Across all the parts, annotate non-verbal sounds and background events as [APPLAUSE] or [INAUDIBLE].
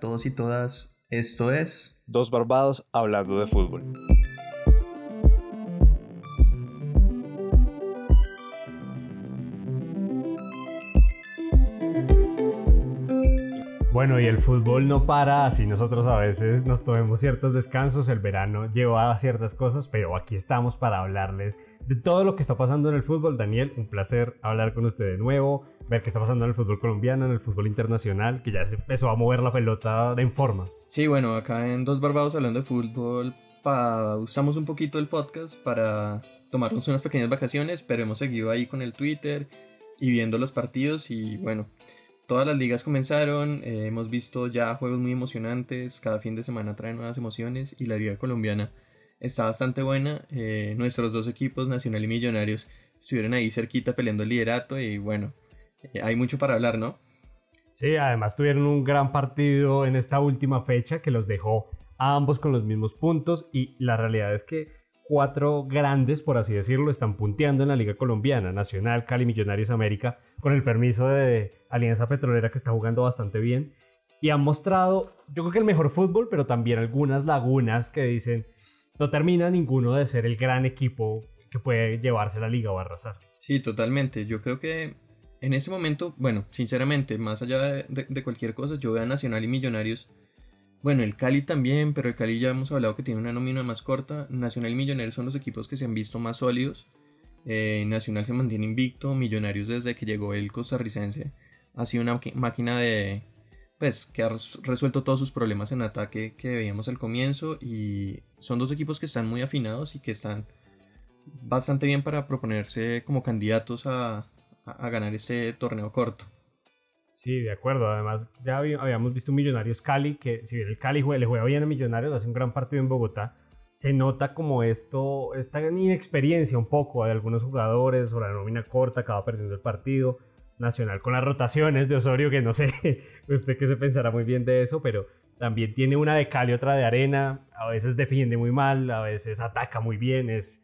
a todos y todas. Esto es Dos Barbados hablando de fútbol. Bueno, y el fútbol no para, así nosotros a veces nos tomemos ciertos descansos, el verano lleva a ciertas cosas, pero aquí estamos para hablarles de todo lo que está pasando en el fútbol. Daniel, un placer hablar con usted de nuevo, ver qué está pasando en el fútbol colombiano, en el fútbol internacional, que ya se empezó a mover la pelota en forma. Sí, bueno, acá en Dos Barbados hablando de fútbol, usamos un poquito el podcast para tomarnos unas pequeñas vacaciones, pero hemos seguido ahí con el Twitter y viendo los partidos y bueno, todas las ligas comenzaron, eh, hemos visto ya juegos muy emocionantes, cada fin de semana trae nuevas emociones y la liga colombiana está bastante buena. Eh, nuestros dos equipos, Nacional y Millonarios, estuvieron ahí cerquita peleando el liderato y bueno, eh, hay mucho para hablar, ¿no? Sí, además tuvieron un gran partido en esta última fecha que los dejó a ambos con los mismos puntos y la realidad es que cuatro grandes, por así decirlo, están punteando en la Liga Colombiana, Nacional, Cali, Millonarios, América, con el permiso de Alianza Petrolera que está jugando bastante bien. Y han mostrado, yo creo que el mejor fútbol, pero también algunas lagunas que dicen, no termina ninguno de ser el gran equipo que puede llevarse la liga o arrasar. Sí, totalmente. Yo creo que en ese momento, bueno, sinceramente, más allá de, cualquier cosa, yo veo a Nacional y Millonarios bueno, el Cali también, pero el Cali ya hemos hablado que tiene una nómina más corta. Nacional y Millonarios son los equipos que se han visto más sólidos. Eh, Nacional se mantiene invicto. Millonarios desde que llegó el costarricense ha sido una máquina de... Pues que ha resuelto todos sus problemas en ataque que veíamos al comienzo. Y son dos equipos que están muy afinados y que están bastante bien para proponerse como candidatos a ganar este torneo corto. Sí, de acuerdo. Además, ya habíamos visto Millonarios Cali, que si bien el Cali le juega bien a Millonarios, hace un gran partido en Bogotá, se nota como esto, esta inexperiencia un poco de algunos jugadores, o la nómina corta, acaba perdiendo el partido. Nacional con las rotaciones de Osorio, que no sé [LAUGHS] usted qué se pensará muy bien de eso, pero también tiene una de Cali, otra de Arena. A veces defiende muy mal, a veces ataca muy bien. Es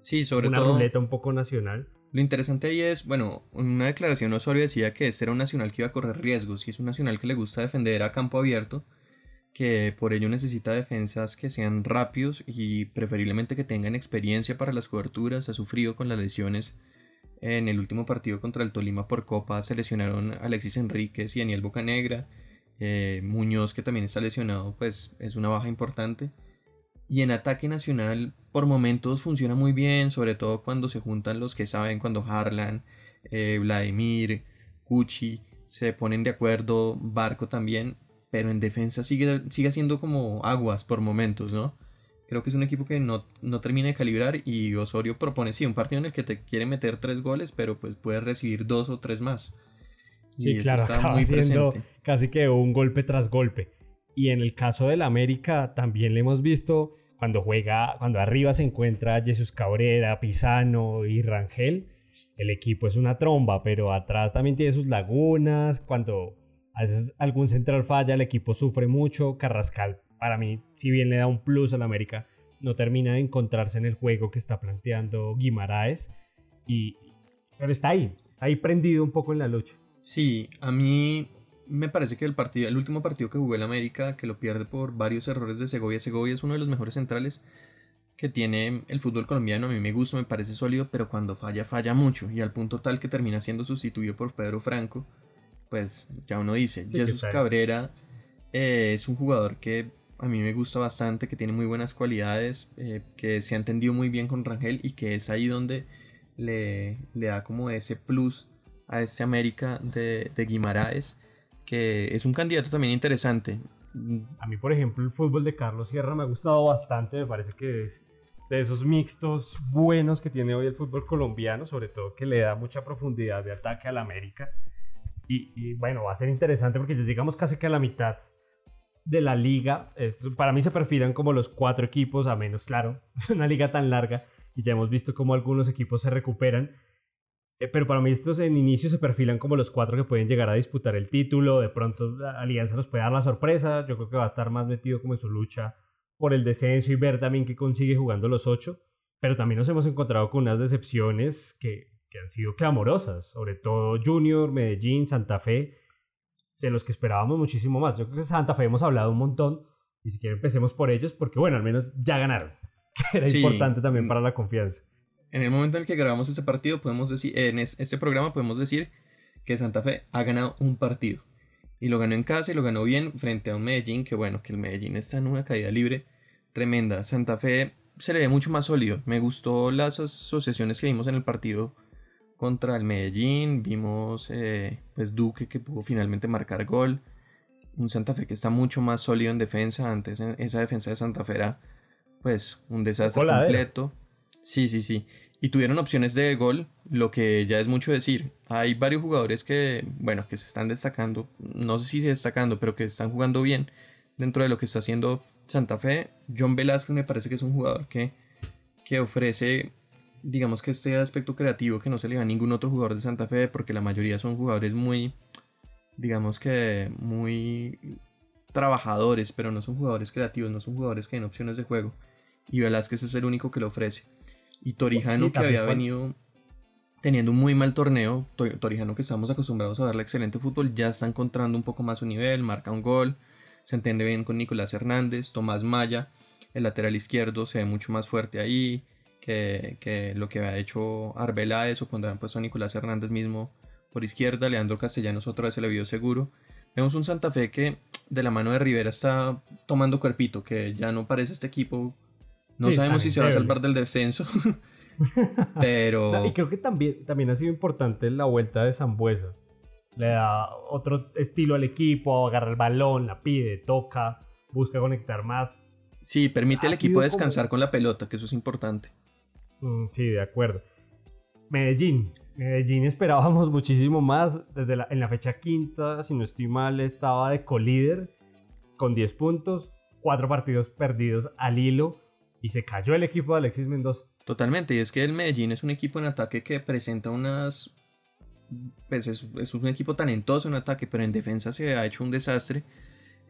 sí, sobre una todo, ruleta un poco nacional. Lo interesante ahí es, bueno, una declaración Osorio decía que este era un nacional que iba a correr riesgos y es un nacional que le gusta defender a campo abierto, que por ello necesita defensas que sean rápidos y preferiblemente que tengan experiencia para las coberturas. Ha sufrido con las lesiones. En el último partido contra el Tolima por Copa se lesionaron Alexis Enríquez y Daniel Bocanegra. Eh, Muñoz, que también está lesionado, pues es una baja importante. Y en ataque nacional por momentos funciona muy bien, sobre todo cuando se juntan los que saben, cuando Harlan, eh, Vladimir, Kuchi se ponen de acuerdo, Barco también, pero en defensa sigue, sigue siendo como aguas por momentos, ¿no? Creo que es un equipo que no, no termina de calibrar y Osorio propone, sí, un partido en el que te quiere meter tres goles, pero pues puede recibir dos o tres más. Y sí, claro, está muy presente. casi que un golpe tras golpe. Y en el caso del América también le hemos visto cuando juega, cuando arriba se encuentra Jesús Cabrera, Pisano y Rangel, el equipo es una tromba, pero atrás también tiene sus lagunas. Cuando a veces algún central falla, el equipo sufre mucho. Carrascal, para mí, si bien le da un plus al América, no termina de encontrarse en el juego que está planteando Guimaraes. Y, pero está ahí, está ahí prendido un poco en la lucha. Sí, a mí me parece que el partido, el último partido que jugó el América, que lo pierde por varios errores de Segovia, Segovia es uno de los mejores centrales que tiene el fútbol colombiano, a mí me gusta, me parece sólido, pero cuando falla, falla mucho, y al punto tal que termina siendo sustituido por Pedro Franco, pues ya uno dice, Jesús Cabrera eh, es un jugador que a mí me gusta bastante, que tiene muy buenas cualidades, eh, que se ha entendido muy bien con Rangel y que es ahí donde le, le da como ese plus a ese América de, de Guimaraes que es un candidato también interesante. A mí, por ejemplo, el fútbol de Carlos Sierra me ha gustado bastante, me parece que es de esos mixtos buenos que tiene hoy el fútbol colombiano, sobre todo que le da mucha profundidad de ataque a la América. Y, bueno, va a ser interesante porque ya llegamos casi que a la mitad de la liga. para mí se perfilan como los cuatro equipos, a menos, claro, [LAUGHS] una liga tan larga y ya hemos visto cómo algunos equipos se recuperan. Eh, pero para mí estos en inicio se perfilan como los cuatro que pueden llegar a disputar el título. De pronto la Alianza nos puede dar la sorpresa. Yo creo que va a estar más metido como en su lucha por el descenso y ver también que consigue jugando los ocho. Pero también nos hemos encontrado con unas decepciones que, que han sido clamorosas. Sobre todo Junior, Medellín, Santa Fe. De los que esperábamos muchísimo más. Yo creo que Santa Fe hemos hablado un montón y si quieren empecemos por ellos porque bueno, al menos ya ganaron, [LAUGHS] que era importante también para la confianza. En el momento en el que grabamos este partido, podemos decir, en este programa podemos decir que Santa Fe ha ganado un partido. Y lo ganó en casa y lo ganó bien frente a un Medellín que bueno, que el Medellín está en una caída libre tremenda. Santa Fe se le ve mucho más sólido. Me gustó las asociaciones que vimos en el partido contra el Medellín. Vimos eh, pues Duque que pudo finalmente marcar gol. Un Santa Fe que está mucho más sólido en defensa. Antes esa defensa de Santa Fe era pues un desastre completo. Sí, sí, sí. Y tuvieron opciones de gol, lo que ya es mucho decir. Hay varios jugadores que, bueno, que se están destacando. No sé si se destacando, pero que están jugando bien dentro de lo que está haciendo Santa Fe. John Velázquez me parece que es un jugador que, que ofrece digamos que este aspecto creativo que no se le da a ningún otro jugador de Santa Fe, porque la mayoría son jugadores muy, digamos que muy trabajadores, pero no son jugadores creativos, no son jugadores que den opciones de juego. Y Velázquez es el único que lo ofrece. Y Torijano, que había venido teniendo un muy mal torneo, Torijano que estamos acostumbrados a verle excelente fútbol, ya está encontrando un poco más su nivel, marca un gol, se entiende bien con Nicolás Hernández, Tomás Maya, el lateral izquierdo se ve mucho más fuerte ahí, que, lo que ha hecho Arbeláez o cuando han puesto a Nicolás Hernández mismo por izquierda, Leandro Castellanos otra vez se le vio seguro. Vemos un Santa Fe que de la mano de Rivera está tomando cuerpito, que ya no parece este equipo. No sabemos si se va a salvar del descenso. [LAUGHS] pero... Y creo que también, también ha sido importante la vuelta de Zambuesa. Le da otro estilo al equipo, agarra el balón, la pide, toca, busca conectar más. Sí, permite al equipo descansar con la pelota, que eso es importante. Mm, sí, de acuerdo. Medellín. Medellín esperábamos [LAUGHS] muchísimo más. Desde la, en la fecha quinta, si no estoy mal, estaba de colíder con 10 puntos, 4 partidos perdidos al hilo y se cayó el equipo de Alexis Mendoza. Totalmente, y es que el Medellín es un equipo en ataque que presenta unas... Pues es, es un equipo talentoso en ataque, pero en defensa se ha hecho un desastre.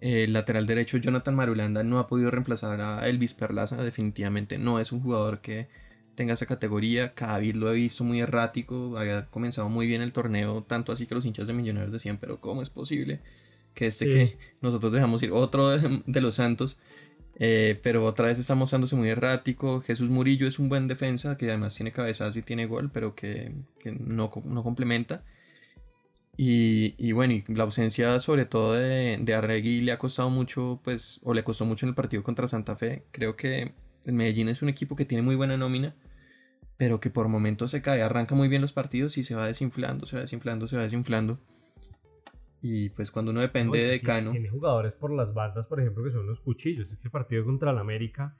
El lateral derecho Jonathan Marulanda no ha podido reemplazar a Elvis Perlaza, definitivamente no es un jugador que tenga esa categoría. Cadavid lo he visto muy errático, había comenzado muy bien el torneo, tanto así que los hinchas de Millonarios decían, pero ¿cómo es posible que este que nosotros dejamos ir, otro [LAUGHS] de, los Santos, eh, pero otra vez está mostrándose muy errático. Jesús Murillo es un buen defensa, que además tiene cabezazo y tiene gol, pero que, no, no, complementa. Y, y, bueno, y la ausencia sobre todo de, de Arregui le ha costado mucho, pues, o le costó mucho en el partido contra Santa Fe. Creo que el Medellín es un equipo que tiene muy buena nómina, pero que por momentos se cae, arranca muy bien los partidos y se va desinflando, se va desinflando, se va desinflando. Y pues cuando uno depende de Cano. Tiene jugadores por las bandas, por ejemplo, que son los cuchillos. Es que el partido contra el América,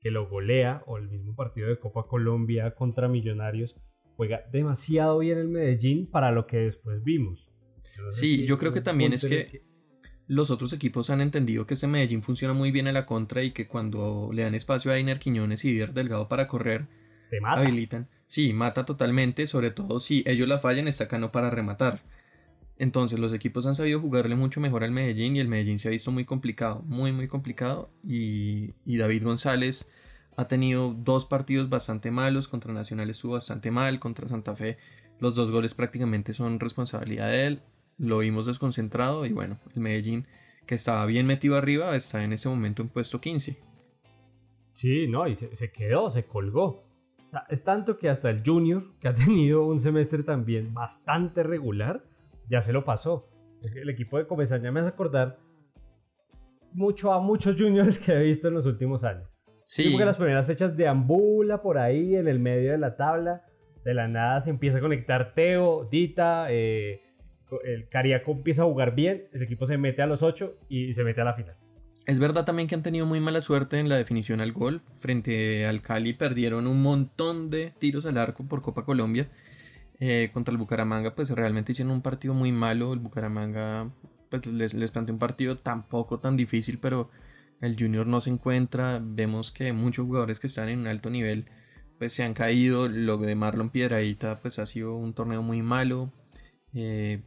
que lo golea, o el mismo partido de Copa Colombia contra Millonarios, juega demasiado bien el Medellín para lo que después vimos. sí, yo creo que también es que, los otros equipos han entendido que ese Medellín funciona muy bien en la contra y que cuando le dan espacio a Iner Quiñones y Dier Delgado para correr, habilitan. Sí, mata totalmente, sobre todo si ellos la fallan, está Cano para rematar. Entonces los equipos han sabido jugarle mucho mejor al Medellín y el Medellín se ha visto muy complicado, muy muy complicado y, David González ha tenido dos partidos bastante malos, contra Nacional estuvo bastante mal, contra Santa Fe los dos goles prácticamente son responsabilidad de él, lo vimos desconcentrado y bueno, el Medellín que estaba bien metido arriba está en ese momento en puesto 15. Sí, no, y se quedó, se colgó es tanto que hasta el Junior, que ha [LAUGHS] tenido un semestre también bastante regular, ya se lo pasó. El equipo de Comesaña me hace acordar mucho a muchos juniors que he visto en los últimos años. Sí. Porque las primeras fechas de Ambula por ahí en el medio de la tabla, de la nada se empieza a conectar Teo, Dita, eh, el Cariaco empieza a jugar bien, el equipo se mete a los 8 y se mete a la final. Es verdad también que han tenido muy mala suerte en la definición al gol. Frente al Cali perdieron un montón de tiros al arco por Copa Colombia. Eh, contra el Bucaramanga pues realmente hicieron un partido muy malo. El Bucaramanga pues les, les planteó un partido tampoco tan difícil, pero el Junior no se encuentra. Vemos que muchos jugadores que están en un alto nivel pues se han caído. Lo de Marlon Piedradita pues ha sido un torneo muy malo. Eh,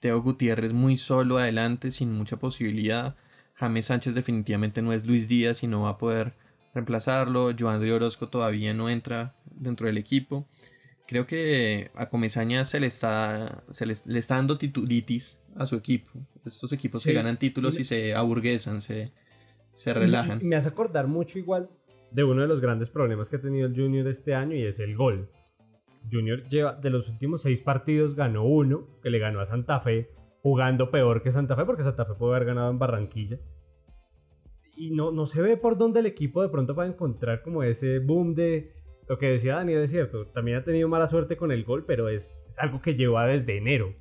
Teo Gutiérrez muy solo adelante sin mucha posibilidad. James Sánchez definitivamente no es Luis Díaz y no va a poder reemplazarlo. Joandri Orozco todavía no entra dentro del equipo. Creo que a Comesaña se le está, se le, está dando titulitis a su equipo. estos equipos que ganan títulos y se aburguesan, se, se relajan. Me, hace acordar mucho igual de uno de los grandes problemas que ha tenido el Junior este año y es el gol. Junior lleva de los últimos seis partidos ganó uno, que le ganó a Santa Fe, jugando peor que Santa Fe, porque Santa Fe puede haber ganado en Barranquilla. Y no, no se ve por dónde el equipo de pronto va a encontrar como ese boom de lo que decía Daniel es cierto. También ha tenido mala suerte con el gol, pero es, es algo que lleva desde enero.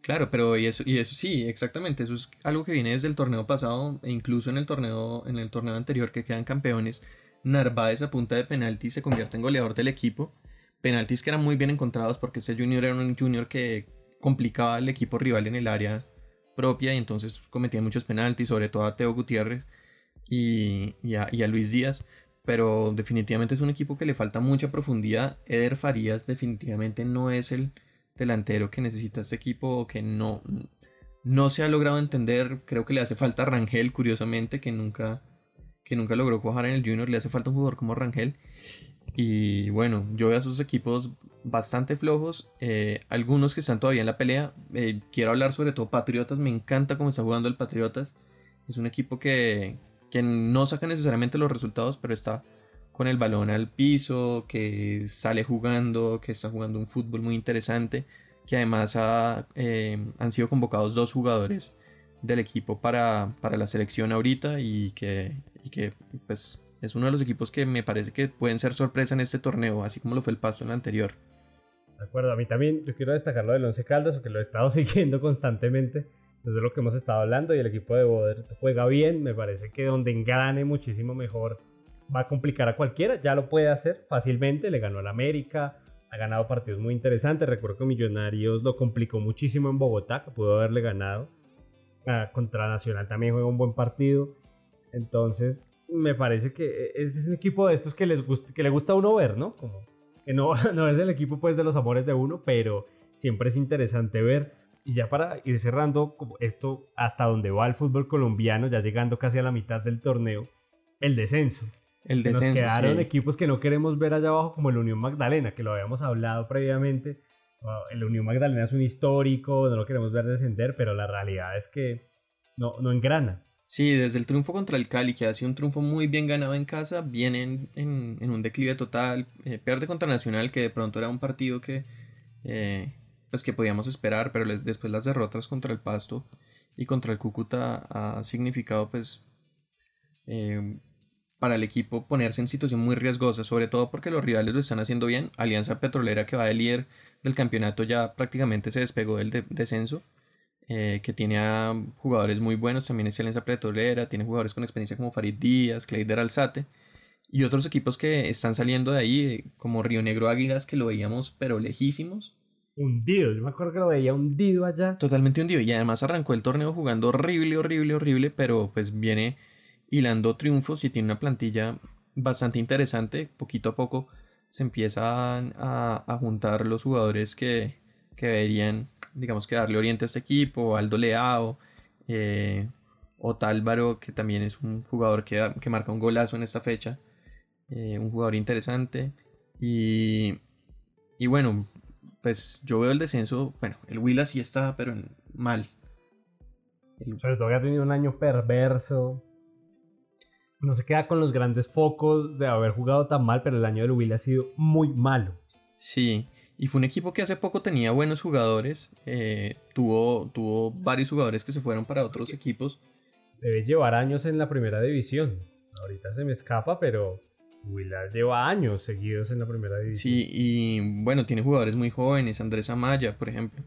Claro, pero y eso, y eso sí, exactamente, eso es algo que viene desde el torneo pasado e incluso en el torneo, en el torneo anterior que quedan campeones. Narváez a punta de penalti se convierte en goleador del equipo. Penaltis que eran muy bien encontrados porque ese junior era un junior que complicaba al equipo rival en el área propia y entonces cometía muchos penaltis, sobre todo a Teo Gutiérrez y, a, a Luis Díaz. Pero definitivamente es un equipo que le falta mucha profundidad. Eder Farías definitivamente no es el delantero que necesita este equipo que no, no se ha logrado entender. Creo que le hace falta Rangel, curiosamente, que nunca, que nunca logró cuajar en el Junior. Le hace falta un jugador como Rangel. Y bueno, yo veo a sus equipos bastante flojos. Eh, algunos que están todavía en la pelea. Eh, quiero hablar sobre todo Patriotas. Me encanta cómo está jugando el Patriotas. Es un equipo que, que no saca necesariamente los resultados, pero está con el balón al piso, que sale jugando, que está jugando un fútbol muy interesante, que además eh, han sido convocados dos jugadores del equipo para, para la selección ahorita y que, y que pues es uno de los equipos que me parece que pueden ser sorpresa en este torneo, así como lo fue el Pasto en el anterior. De acuerdo, a mí también yo quiero destacar lo del Once Caldas, porque lo he estado [LAUGHS] siguiendo constantemente desde lo que hemos estado hablando y el equipo de Boder juega bien, me parece que donde engrane muchísimo mejor va a complicar a cualquiera, ya lo puede hacer fácilmente, le ganó al América, ha ganado partidos muy interesantes, recuerdo que Millonarios lo complicó muchísimo en Bogotá, que pudo haberle ganado, ah, contra Nacional también juega un buen partido, entonces me parece que es un equipo de estos que les gusta, que le gusta a uno ver, ¿no? Como que no, [LAUGHS] no es el equipo pues de los amores de uno, pero siempre es interesante ver. Y ya para ir cerrando esto hasta donde va el fútbol colombiano, ya llegando casi a la mitad del torneo, el descenso. El descenso. Nos quedaron equipos que no queremos ver allá abajo, como el Unión Magdalena, que lo habíamos hablado previamente. El Unión Magdalena es un histórico, no lo queremos ver descender, pero la realidad es que no, no engrana. Sí, desde el triunfo contra el Cali, que ha sido un triunfo muy bien ganado en casa, viene en, un declive total. Eh, pierde contra Nacional, que de pronto era un partido que, eh, pues que podíamos esperar, pero después las derrotas contra el Pasto y contra el Cúcuta ha significado pues eh, para el equipo ponerse en situación muy riesgosa, sobre todo porque los rivales lo están haciendo bien. Alianza Petrolera, que va de líder del campeonato, ya prácticamente se despegó del descenso. Eh, que tiene a jugadores muy buenos, también es Alianza Petrolera, tiene jugadores con experiencia como Farid Díaz, Cleider Alzate, y otros equipos que están saliendo de ahí, como Río Negro Águilas, que lo veíamos pero lejísimos. Hundido, yo me acuerdo que lo veía hundido allá. Totalmente hundido, y además arrancó el torneo jugando horrible, horrible, horrible, pero pues viene hilando triunfos y tiene una plantilla bastante interesante. Poquito a poco se empiezan a, juntar los jugadores que, que, deberían, digamos, que darle oriente a este equipo. Aldo Leao, eh, Otálvaro, que también es un jugador que, que marca un golazo en esta fecha. Eh, un jugador interesante. Y, y bueno, pues yo veo el descenso. Bueno, el Willa sí está, pero mal. Sobre todo que ha tenido un año perverso no se queda con los grandes focos de haber jugado tan mal, pero el año del Will ha sido muy malo. Sí, y fue un equipo que hace poco tenía buenos jugadores, eh, tuvo, tuvo varios jugadores que se fueron para otros equipos. Debe llevar años en la primera división. Ahorita se me escapa, pero Willa lleva años seguidos en la primera división. Sí, y bueno, tiene jugadores muy jóvenes, Andrés Amaya, por ejemplo.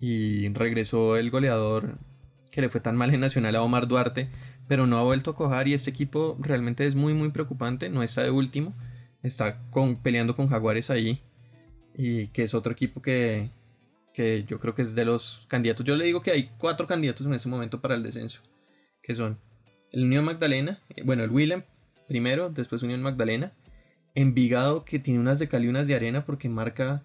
Y regresó el goleador que le fue tan mal en Nacional a Omar Duarte, pero no ha vuelto a cojar y este equipo realmente es muy muy preocupante, no está de último, está con, peleando con Jaguares ahí y que es otro equipo que, que yo creo que es de los candidatos, yo le digo que hay cuatro candidatos en ese momento para el descenso, que son el Unión Magdalena, eh, bueno el Willem primero, después Unión Magdalena, Envigado que tiene unas de cal y unas de arena porque marca,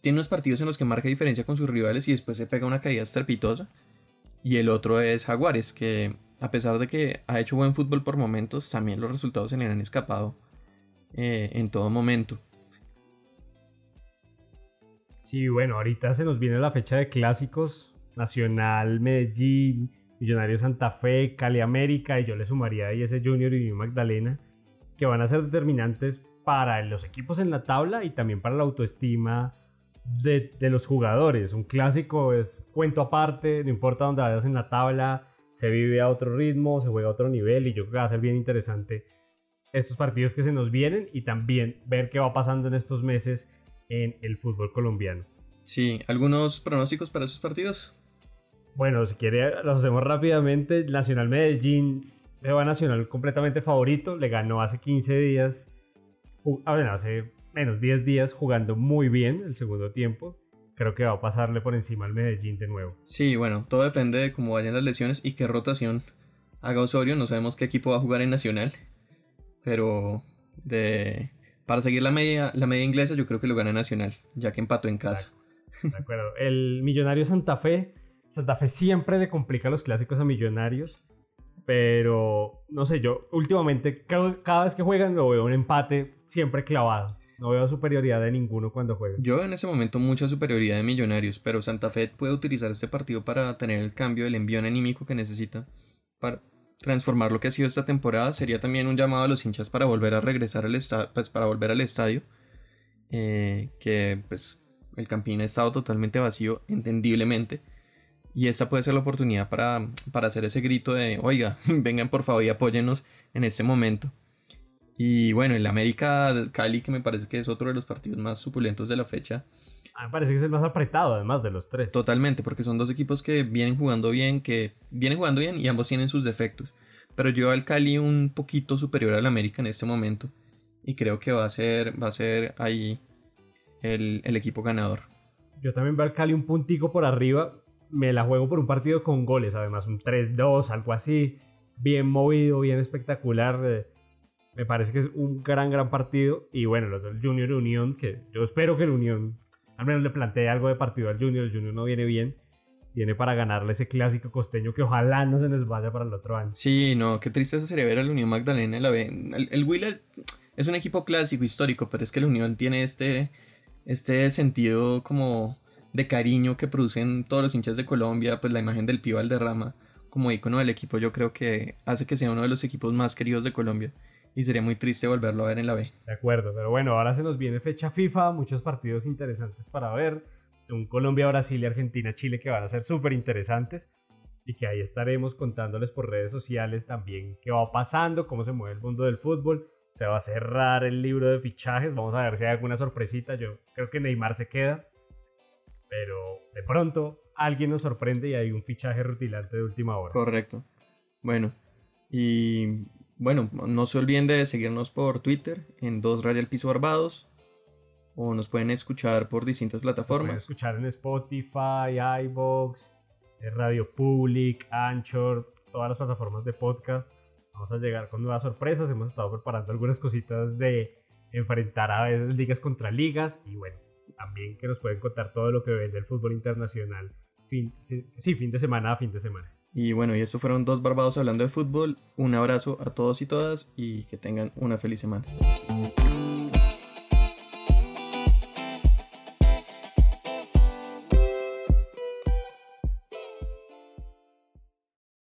tiene unos partidos en los que marca diferencia con sus rivales y después se pega una caída estrepitosa. Y el otro es Jaguares, que a pesar de que ha hecho buen fútbol por momentos, también los resultados se le han escapado eh, en todo momento. Sí, bueno, ahorita se nos viene la fecha de clásicos. Nacional Medellín, Millonarios Santa Fe, Cali América y yo le sumaría ahí ese Junior y Magdalena que van a ser determinantes para los equipos en la tabla y también para la autoestima de, de los jugadores. Un clásico es cuento aparte, no importa dónde vayas en la tabla, se vive a otro ritmo, se juega a otro nivel y yo creo que va a ser bien interesante estos partidos que se nos vienen y también ver qué va pasando en estos meses en el fútbol colombiano. Sí, ¿algunos pronósticos para esos partidos? Bueno, si quiere, los hacemos rápidamente. Nacional Medellín, va Nacional completamente favorito, le ganó hace 15 días, ah, bueno, hace menos 10 días jugando muy bien el segundo tiempo. Creo que va a pasarle por encima al Medellín de nuevo. Sí, bueno, todo depende de cómo vayan las lesiones y qué rotación haga Osorio. No sabemos qué equipo va a jugar en Nacional, pero de para seguir la media, la media inglesa, yo creo que lo gana Nacional, ya que empató en casa. De acuerdo. El Millonario Santa Fe. Santa Fe siempre le complica los clásicos a Millonarios. Pero no sé, yo últimamente cada, vez que juegan lo veo un empate siempre clavado. No veo superioridad de ninguno cuando juegan. Yo en ese momento mucha superioridad de Millonarios, pero Santa Fe puede utilizar este partido para tener el cambio, el envío anímico que necesita para transformar lo que ha sido esta temporada. Sería también un llamado a los hinchas para volver a regresar al estadio, pues para volver al estadio. Eh, que pues el Campín ha estado totalmente vacío, entendiblemente. Y esta puede ser la oportunidad para, para hacer ese grito de, oiga, [LAUGHS] vengan por favor y apóyennos en este momento. Y bueno, el América Cali, que me parece que es otro de los partidos más suculentos de la fecha. Me parece que es el más apretado, además de los tres. Totalmente, porque son dos equipos que vienen jugando bien, que vienen jugando bien y ambos tienen sus defectos. Pero yo al Cali un poquito superior al América en este momento. Y creo que va a ser, va a ser ahí el, el equipo ganador. Yo también veo al Cali un puntico por arriba. Me la juego por un partido con goles, además un 3-2, algo así. Bien movido, bien espectacular. Me parece que es un gran, gran partido. Y bueno, los del Junior Unión, que yo espero que el Unión al menos le planteé algo de partido al Junior. El Junior no viene bien. Viene para ganarle ese clásico costeño que ojalá no se les vaya para el otro año. Sí, no, qué tristeza sería ver al Unión Magdalena la. El, el Willer es un equipo clásico, histórico, pero es que el Unión tiene este, este sentido como de cariño que producen todos los hinchas de Colombia, pues la imagen del Pío Valderrama como icono del equipo yo creo que hace que sea uno de los equipos más queridos de Colombia y sería muy triste volverlo a ver en la B. De acuerdo, pero bueno, ahora se nos viene fecha FIFA, muchos partidos interesantes para ver, un Colombia, Brasil y Argentina, Chile que van a ser súper interesantes y que ahí estaremos contándoles por redes sociales también qué va pasando, cómo se mueve el mundo del fútbol. Se va a cerrar el libro de fichajes, vamos a ver si hay alguna sorpresita. Yo creo que Neymar se queda, pero de pronto alguien nos sorprende y hay un fichaje rutilante de última hora. Correcto. Bueno, y bueno, no se olviden de seguirnos por Twitter en Dos Rayal Piso Barbados. O nos pueden escuchar por distintas plataformas. Pueden escuchar en Spotify, iBox, Radio Public, Anchor, todas las plataformas de podcast. Vamos a llegar con nuevas sorpresas. Hemos estado preparando algunas cositas de enfrentar a veces ligas contra ligas. Y bueno, también que nos pueden contar todo lo que ven del fútbol internacional. Fin, sí, fin de semana a fin de semana. Y bueno, y estos fueron dos barbados hablando de fútbol. Un abrazo a todos y todas y que tengan una feliz semana.